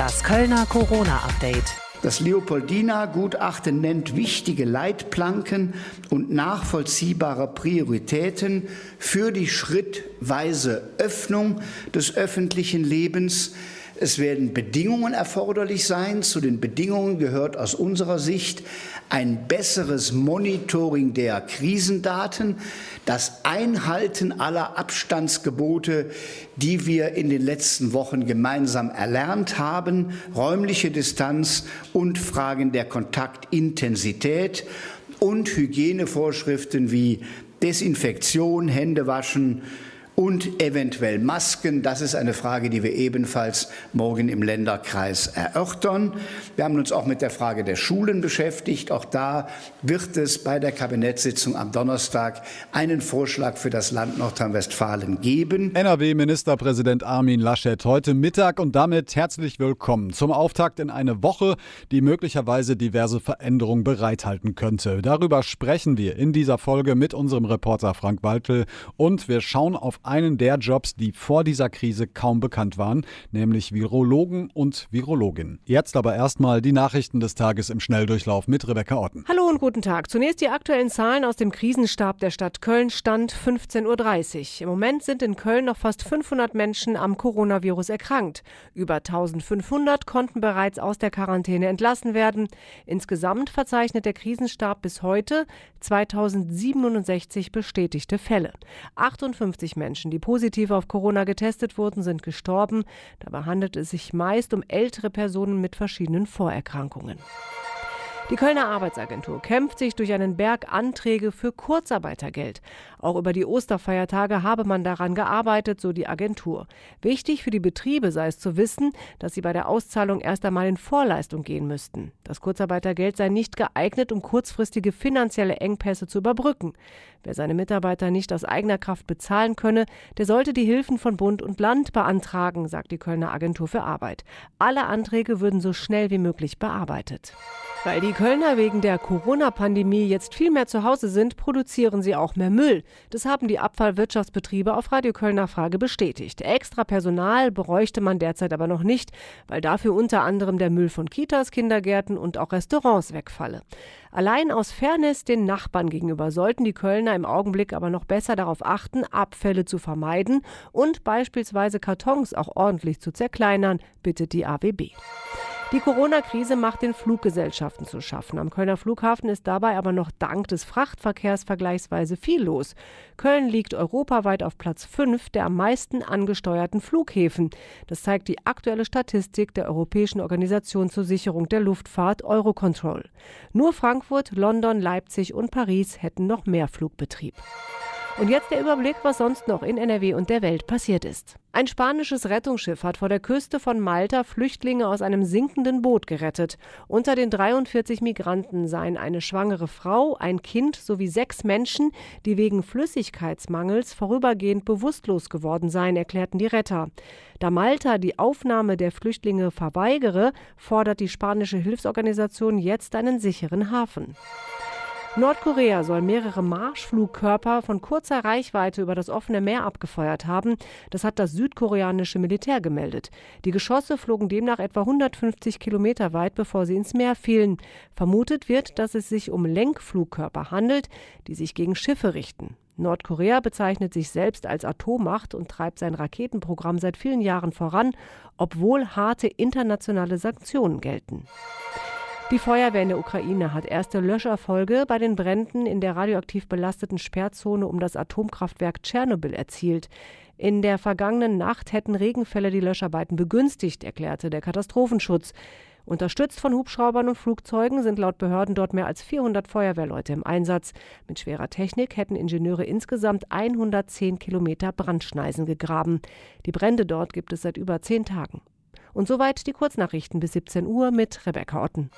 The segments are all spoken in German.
Das Kölner Corona-Update. Das Leopoldina-Gutachten nennt wichtige Leitplanken und nachvollziehbare Prioritäten für die schrittweise Öffnung des öffentlichen Lebens. Es werden Bedingungen erforderlich sein. Zu den Bedingungen gehört aus unserer Sicht ein besseres Monitoring der Krisendaten, das Einhalten aller Abstandsgebote, die wir in den letzten Wochen gemeinsam erlernt haben, räumliche Distanz und Fragen der Kontaktintensität und Hygienevorschriften wie Desinfektion, Händewaschen, und eventuell Masken. Das ist eine Frage, die wir ebenfalls morgen im Länderkreis erörtern. Wir haben uns auch mit der Frage der Schulen beschäftigt. Auch da wird es bei der Kabinettssitzung am Donnerstag einen Vorschlag für das Land Nordrhein-Westfalen geben. NRW-Ministerpräsident Armin Laschet heute Mittag und damit herzlich willkommen zum Auftakt in eine Woche, die möglicherweise diverse Veränderungen bereithalten könnte. Darüber sprechen wir in dieser Folge mit unserem Reporter Frank Waltel und wir schauen auf einen der Jobs, die vor dieser Krise kaum bekannt waren, nämlich Virologen und Virologin. Jetzt aber erstmal die Nachrichten des Tages im Schnelldurchlauf mit Rebecca Otten. Hallo und guten Tag. Zunächst die aktuellen Zahlen aus dem Krisenstab der Stadt Köln, Stand 15.30 Uhr. Im Moment sind in Köln noch fast 500 Menschen am Coronavirus erkrankt. Über 1500 konnten bereits aus der Quarantäne entlassen werden. Insgesamt verzeichnet der Krisenstab bis heute 2067 bestätigte Fälle. 58 Menschen Menschen, die positiv auf Corona getestet wurden, sind gestorben. Dabei handelt es sich meist um ältere Personen mit verschiedenen Vorerkrankungen. Die Kölner Arbeitsagentur kämpft sich durch einen Berg Anträge für Kurzarbeitergeld. Auch über die Osterfeiertage habe man daran gearbeitet, so die Agentur. Wichtig für die Betriebe sei es zu wissen, dass sie bei der Auszahlung erst einmal in Vorleistung gehen müssten. Das Kurzarbeitergeld sei nicht geeignet, um kurzfristige finanzielle Engpässe zu überbrücken. Wer seine Mitarbeiter nicht aus eigener Kraft bezahlen könne, der sollte die Hilfen von Bund und Land beantragen, sagt die Kölner Agentur für Arbeit. Alle Anträge würden so schnell wie möglich bearbeitet. Weil die Kölner wegen der Corona-Pandemie jetzt viel mehr zu Hause sind, produzieren sie auch mehr Müll. Das haben die Abfallwirtschaftsbetriebe auf Radio Kölner Frage bestätigt. Extra Personal bräuchte man derzeit aber noch nicht, weil dafür unter anderem der Müll von Kitas, Kindergärten und auch Restaurants wegfalle. Allein aus Fairness den Nachbarn gegenüber sollten die Kölner im Augenblick aber noch besser darauf achten, Abfälle zu vermeiden und beispielsweise Kartons auch ordentlich zu zerkleinern, bittet die AWB. Die Corona-Krise macht den Fluggesellschaften zu schaffen. Am Kölner Flughafen ist dabei aber noch dank des Frachtverkehrs vergleichsweise viel los. Köln liegt europaweit auf Platz 5 der am meisten angesteuerten Flughäfen. Das zeigt die aktuelle Statistik der Europäischen Organisation zur Sicherung der Luftfahrt Eurocontrol. Nur Frankfurt, London, Leipzig und Paris hätten noch mehr Flugbetrieb. Und jetzt der Überblick, was sonst noch in NRW und der Welt passiert ist. Ein spanisches Rettungsschiff hat vor der Küste von Malta Flüchtlinge aus einem sinkenden Boot gerettet. Unter den 43 Migranten seien eine schwangere Frau, ein Kind sowie sechs Menschen, die wegen Flüssigkeitsmangels vorübergehend bewusstlos geworden seien, erklärten die Retter. Da Malta die Aufnahme der Flüchtlinge verweigere, fordert die spanische Hilfsorganisation jetzt einen sicheren Hafen. Nordkorea soll mehrere Marschflugkörper von kurzer Reichweite über das offene Meer abgefeuert haben. Das hat das südkoreanische Militär gemeldet. Die Geschosse flogen demnach etwa 150 Kilometer weit, bevor sie ins Meer fielen. Vermutet wird, dass es sich um Lenkflugkörper handelt, die sich gegen Schiffe richten. Nordkorea bezeichnet sich selbst als Atommacht und treibt sein Raketenprogramm seit vielen Jahren voran, obwohl harte internationale Sanktionen gelten. Die Feuerwehr in der Ukraine hat erste Löscherfolge bei den Bränden in der radioaktiv belasteten Sperrzone um das Atomkraftwerk Tschernobyl erzielt. In der vergangenen Nacht hätten Regenfälle die Löscharbeiten begünstigt, erklärte der Katastrophenschutz. Unterstützt von Hubschraubern und Flugzeugen sind laut Behörden dort mehr als 400 Feuerwehrleute im Einsatz. Mit schwerer Technik hätten Ingenieure insgesamt 110 Kilometer Brandschneisen gegraben. Die Brände dort gibt es seit über zehn Tagen. Und soweit die Kurznachrichten bis 17 Uhr mit Rebecca Otten.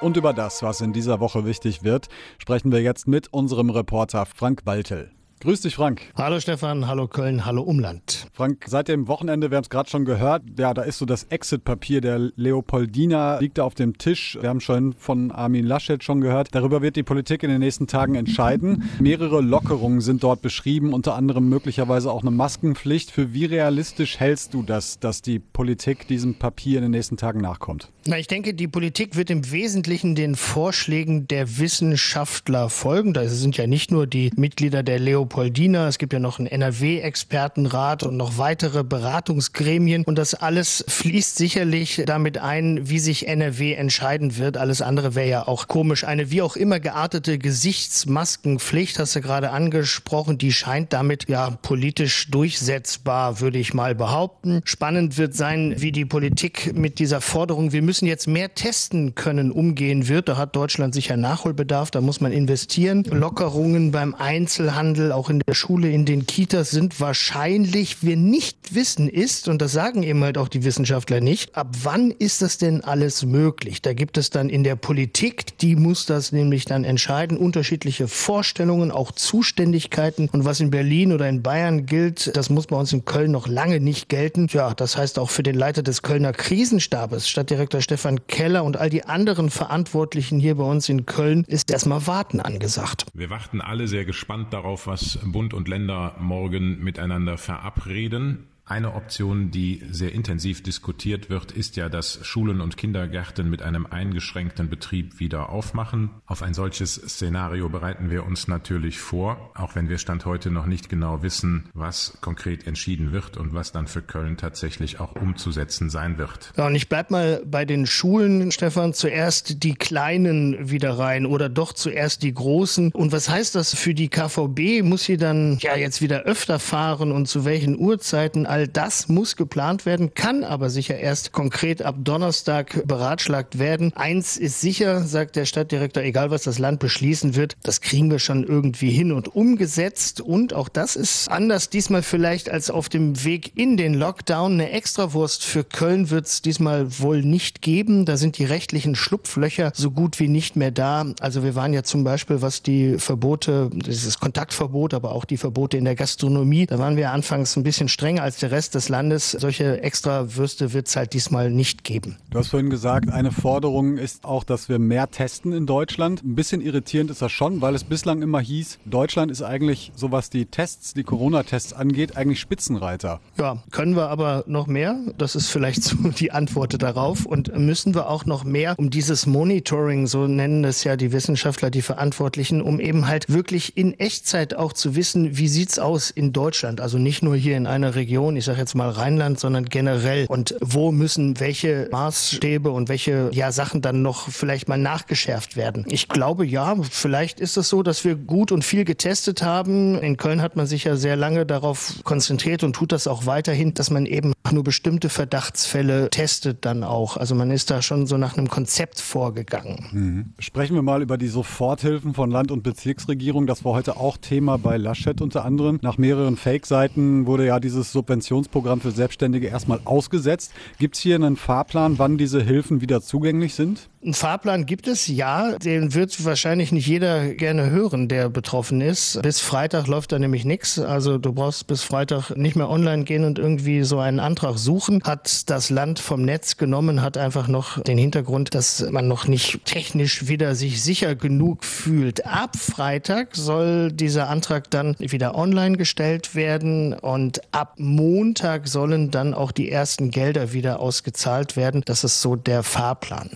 Und über das, was in dieser Woche wichtig wird, sprechen wir jetzt mit unserem Reporter Frank Waltel. Grüß dich, Frank. Hallo Stefan, hallo Köln, hallo Umland. Frank, seit dem Wochenende, wir haben es gerade schon gehört, ja, da ist so das Exit-Papier der Leopoldina, liegt da auf dem Tisch. Wir haben schon von Armin Laschet schon gehört. Darüber wird die Politik in den nächsten Tagen entscheiden. Mehrere Lockerungen sind dort beschrieben, unter anderem möglicherweise auch eine Maskenpflicht. Für wie realistisch hältst du das, dass die Politik diesem Papier in den nächsten Tagen nachkommt? Na, ich denke, die Politik wird im Wesentlichen den Vorschlägen der Wissenschaftler folgen. Da sind ja nicht nur die Mitglieder der Leopoldina, es gibt ja noch einen NRW-Expertenrat und noch weitere Beratungsgremien. Und das alles fließt sicherlich damit ein, wie sich NRW entscheiden wird. Alles andere wäre ja auch komisch. Eine wie auch immer geartete Gesichtsmaskenpflicht, hast du gerade angesprochen, die scheint damit ja politisch durchsetzbar, würde ich mal behaupten. Spannend wird sein, wie die Politik mit dieser Forderung, wir müssen jetzt mehr testen können, umgehen wird. Da hat Deutschland sicher Nachholbedarf, da muss man investieren. Lockerungen beim Einzelhandel, auch in der Schule, in den Kitas sind wahrscheinlich. Wir nicht wissen ist, und das sagen eben halt auch die Wissenschaftler nicht, ab wann ist das denn alles möglich? Da gibt es dann in der Politik, die muss das nämlich dann entscheiden, unterschiedliche Vorstellungen, auch Zuständigkeiten. Und was in Berlin oder in Bayern gilt, das muss bei uns in Köln noch lange nicht gelten. Ja, das heißt auch für den Leiter des Kölner Krisenstabes, Stadtdirektor Stefan Keller und all die anderen Verantwortlichen hier bei uns in Köln ist erstmal Warten angesagt. Wir warten alle sehr gespannt darauf, was Bund und Länder morgen miteinander verabreden. Eine Option, die sehr intensiv diskutiert wird, ist ja, dass Schulen und Kindergärten mit einem eingeschränkten Betrieb wieder aufmachen. Auf ein solches Szenario bereiten wir uns natürlich vor, auch wenn wir Stand heute noch nicht genau wissen, was konkret entschieden wird und was dann für Köln tatsächlich auch umzusetzen sein wird. Ja, und ich bleib mal bei den Schulen, Stefan, zuerst die kleinen wieder rein oder doch zuerst die großen. Und was heißt das für die KVB? Muss sie dann ja jetzt wieder öfter fahren und zu welchen Uhrzeiten? All das muss geplant werden, kann aber sicher erst konkret ab Donnerstag beratschlagt werden. Eins ist sicher, sagt der Stadtdirektor, egal was das Land beschließen wird, das kriegen wir schon irgendwie hin und umgesetzt. Und auch das ist anders diesmal vielleicht als auf dem Weg in den Lockdown. Eine Extrawurst für Köln wird es diesmal wohl nicht geben. Da sind die rechtlichen Schlupflöcher so gut wie nicht mehr da. Also wir waren ja zum Beispiel, was die Verbote, dieses Kontaktverbot, aber auch die Verbote in der Gastronomie, da waren wir anfangs ein bisschen strenger als der Rest des Landes. Solche Extrawürste wird es halt diesmal nicht geben. Du hast vorhin gesagt, eine Forderung ist auch, dass wir mehr testen in Deutschland. Ein bisschen irritierend ist das schon, weil es bislang immer hieß, Deutschland ist eigentlich, so was die Tests, die Corona-Tests angeht, eigentlich Spitzenreiter. Ja, können wir aber noch mehr. Das ist vielleicht so die Antwort darauf. Und müssen wir auch noch mehr um dieses Monitoring, so nennen es ja die Wissenschaftler, die Verantwortlichen, um eben halt wirklich in Echtzeit auch zu wissen, wie sieht's aus in Deutschland. Also nicht nur hier in einer Region, ich sage jetzt mal Rheinland, sondern generell. Und wo müssen welche Maßstäbe und welche ja, Sachen dann noch vielleicht mal nachgeschärft werden? Ich glaube, ja, vielleicht ist es so, dass wir gut und viel getestet haben. In Köln hat man sich ja sehr lange darauf konzentriert und tut das auch weiterhin, dass man eben nur bestimmte Verdachtsfälle testet dann auch. Also man ist da schon so nach einem Konzept vorgegangen. Mhm. Sprechen wir mal über die Soforthilfen von Land- und Bezirksregierung. Das war heute auch Thema bei Laschet unter anderem. Nach mehreren Fake-Seiten wurde ja dieses Subventionsprogramm für Selbstständige erstmal ausgesetzt. Gibt es hier einen Fahrplan, wann diese Hilfen wieder zugänglich sind? Ein Fahrplan gibt es, ja. Den wird wahrscheinlich nicht jeder gerne hören, der betroffen ist. Bis Freitag läuft da nämlich nichts. Also du brauchst bis Freitag nicht mehr online gehen und irgendwie so einen Antrag suchen. Hat das Land vom Netz genommen, hat einfach noch den Hintergrund, dass man noch nicht technisch wieder sich sicher genug fühlt. Ab Freitag soll dieser Antrag dann wieder online gestellt werden und ab Montag sollen dann auch die ersten Gelder wieder ausgezahlt werden. Das ist so der Fahrplan.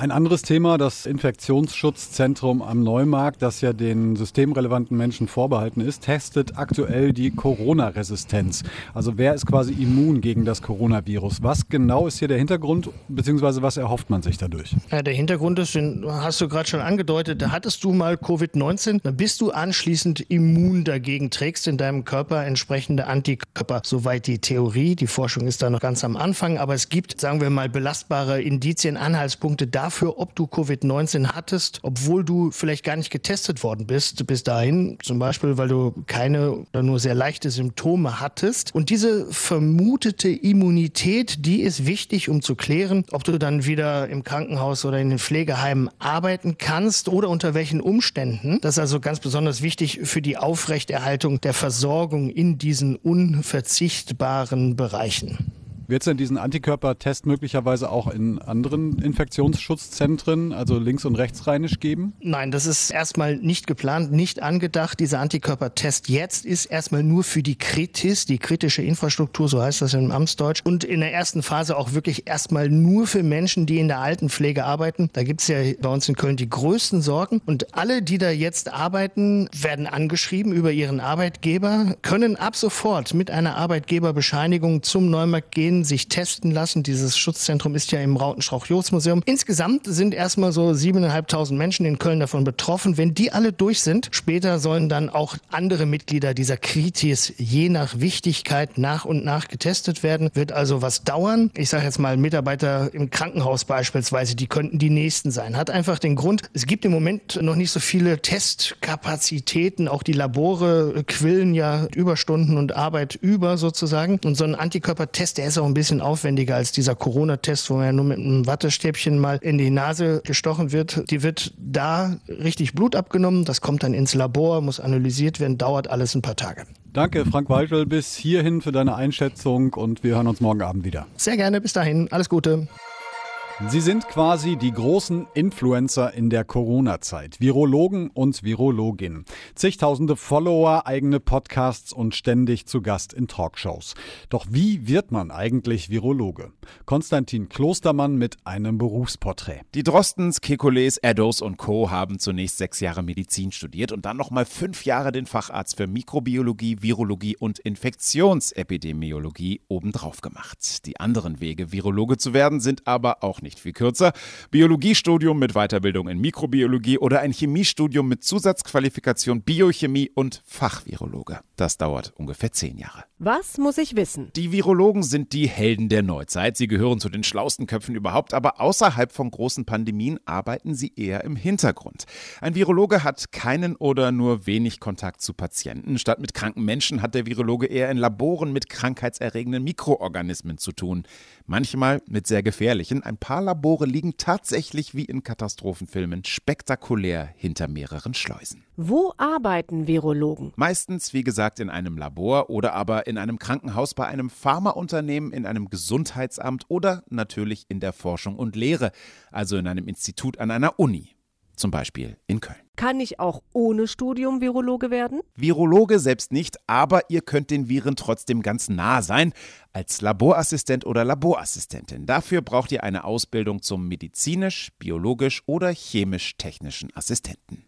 Ein anderes Thema, das Infektionsschutzzentrum am Neumarkt, das ja den systemrelevanten Menschen vorbehalten ist, testet aktuell die Corona-Resistenz. Also wer ist quasi immun gegen das Coronavirus? Was genau ist hier der Hintergrund, beziehungsweise was erhofft man sich dadurch? Ja, der Hintergrund ist, den hast du gerade schon angedeutet, da hattest du mal Covid-19, dann bist du anschließend immun dagegen, trägst in deinem Körper entsprechende Antikörper. Soweit die Theorie, die Forschung ist da noch ganz am Anfang, aber es gibt, sagen wir mal, belastbare Indizien, Anhaltspunkte dafür, dafür, ob du Covid-19 hattest, obwohl du vielleicht gar nicht getestet worden bist bis dahin. Zum Beispiel, weil du keine oder nur sehr leichte Symptome hattest. Und diese vermutete Immunität, die ist wichtig, um zu klären, ob du dann wieder im Krankenhaus oder in den Pflegeheimen arbeiten kannst oder unter welchen Umständen. Das ist also ganz besonders wichtig für die Aufrechterhaltung der Versorgung in diesen unverzichtbaren Bereichen. Wird es denn diesen Antikörpertest möglicherweise auch in anderen Infektionsschutzzentren, also links- und rechtsrheinisch, geben? Nein, das ist erstmal nicht geplant, nicht angedacht. Dieser Antikörpertest jetzt ist erstmal nur für die Kritis, die kritische Infrastruktur, so heißt das im Amtsdeutsch. Und in der ersten Phase auch wirklich erstmal nur für Menschen, die in der Altenpflege arbeiten. Da gibt es ja bei uns in Köln die größten Sorgen. Und alle, die da jetzt arbeiten, werden angeschrieben über ihren Arbeitgeber, können ab sofort mit einer Arbeitgeberbescheinigung zum Neumarkt gehen sich testen lassen. Dieses Schutzzentrum ist ja im Rautenstrauch-Jost-Museum. Insgesamt sind erstmal so 7.500 Menschen in Köln davon betroffen. Wenn die alle durch sind, später sollen dann auch andere Mitglieder dieser Kritis je nach Wichtigkeit nach und nach getestet werden. Wird also was dauern. Ich sage jetzt mal Mitarbeiter im Krankenhaus beispielsweise, die könnten die nächsten sein. Hat einfach den Grund, es gibt im Moment noch nicht so viele Testkapazitäten. Auch die Labore quillen ja Überstunden und Arbeit über sozusagen. Und so ein Antikörpertest, der ist auch ein bisschen aufwendiger als dieser Corona-Test, wo man ja nur mit einem Wattestäbchen mal in die Nase gestochen wird. Die wird da richtig Blut abgenommen, das kommt dann ins Labor, muss analysiert werden, dauert alles ein paar Tage. Danke, Frank Weichel, bis hierhin für deine Einschätzung und wir hören uns morgen Abend wieder. Sehr gerne, bis dahin, alles Gute. Sie sind quasi die großen Influencer in der Corona-Zeit. Virologen und Virologinnen. Zigtausende Follower, eigene Podcasts und ständig zu Gast in Talkshows. Doch wie wird man eigentlich Virologe? Konstantin Klostermann mit einem Berufsporträt. Die Drostens, Kekules, Eddos und Co. haben zunächst sechs Jahre Medizin studiert und dann nochmal fünf Jahre den Facharzt für Mikrobiologie, Virologie und Infektionsepidemiologie obendrauf gemacht. Die anderen Wege, Virologe zu werden, sind aber auch nicht nicht viel kürzer. Biologiestudium mit Weiterbildung in Mikrobiologie oder ein Chemiestudium mit Zusatzqualifikation Biochemie und Fachvirologe. Das dauert ungefähr zehn Jahre. Was muss ich wissen? Die Virologen sind die Helden der Neuzeit. Sie gehören zu den schlausten Köpfen überhaupt, aber außerhalb von großen Pandemien arbeiten sie eher im Hintergrund. Ein Virologe hat keinen oder nur wenig Kontakt zu Patienten. Statt mit kranken Menschen hat der Virologe eher in Laboren mit krankheitserregenden Mikroorganismen zu tun. Manchmal mit sehr gefährlichen. Ein paar Labore liegen tatsächlich wie in Katastrophenfilmen spektakulär hinter mehreren Schleusen. Wo arbeiten Virologen? Meistens, wie gesagt, in einem Labor oder aber in einem Krankenhaus, bei einem Pharmaunternehmen, in einem Gesundheitsamt oder natürlich in der Forschung und Lehre, also in einem Institut an einer Uni zum Beispiel in Köln. Kann ich auch ohne Studium Virologe werden? Virologe selbst nicht, aber ihr könnt den Viren trotzdem ganz nah sein, als Laborassistent oder Laborassistentin. Dafür braucht ihr eine Ausbildung zum medizinisch, biologisch oder chemisch-technischen Assistenten.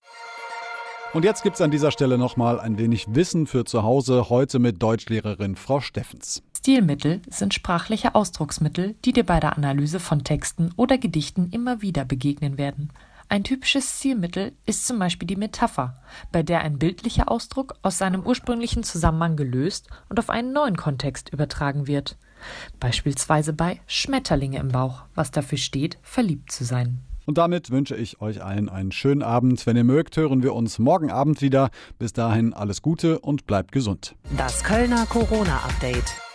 Und jetzt gibt es an dieser Stelle nochmal ein wenig Wissen für zu Hause, heute mit Deutschlehrerin Frau Steffens. Stilmittel sind sprachliche Ausdrucksmittel, die dir bei der Analyse von Texten oder Gedichten immer wieder begegnen werden. Ein typisches Stilmittel ist zum Beispiel die Metapher, bei der ein bildlicher Ausdruck aus seinem ursprünglichen Zusammenhang gelöst und auf einen neuen Kontext übertragen wird. Beispielsweise bei Schmetterlinge im Bauch, was dafür steht, verliebt zu sein. Und damit wünsche ich euch allen einen schönen Abend. Wenn ihr mögt, hören wir uns morgen Abend wieder. Bis dahin alles Gute und bleibt gesund. Das Kölner Corona-Update.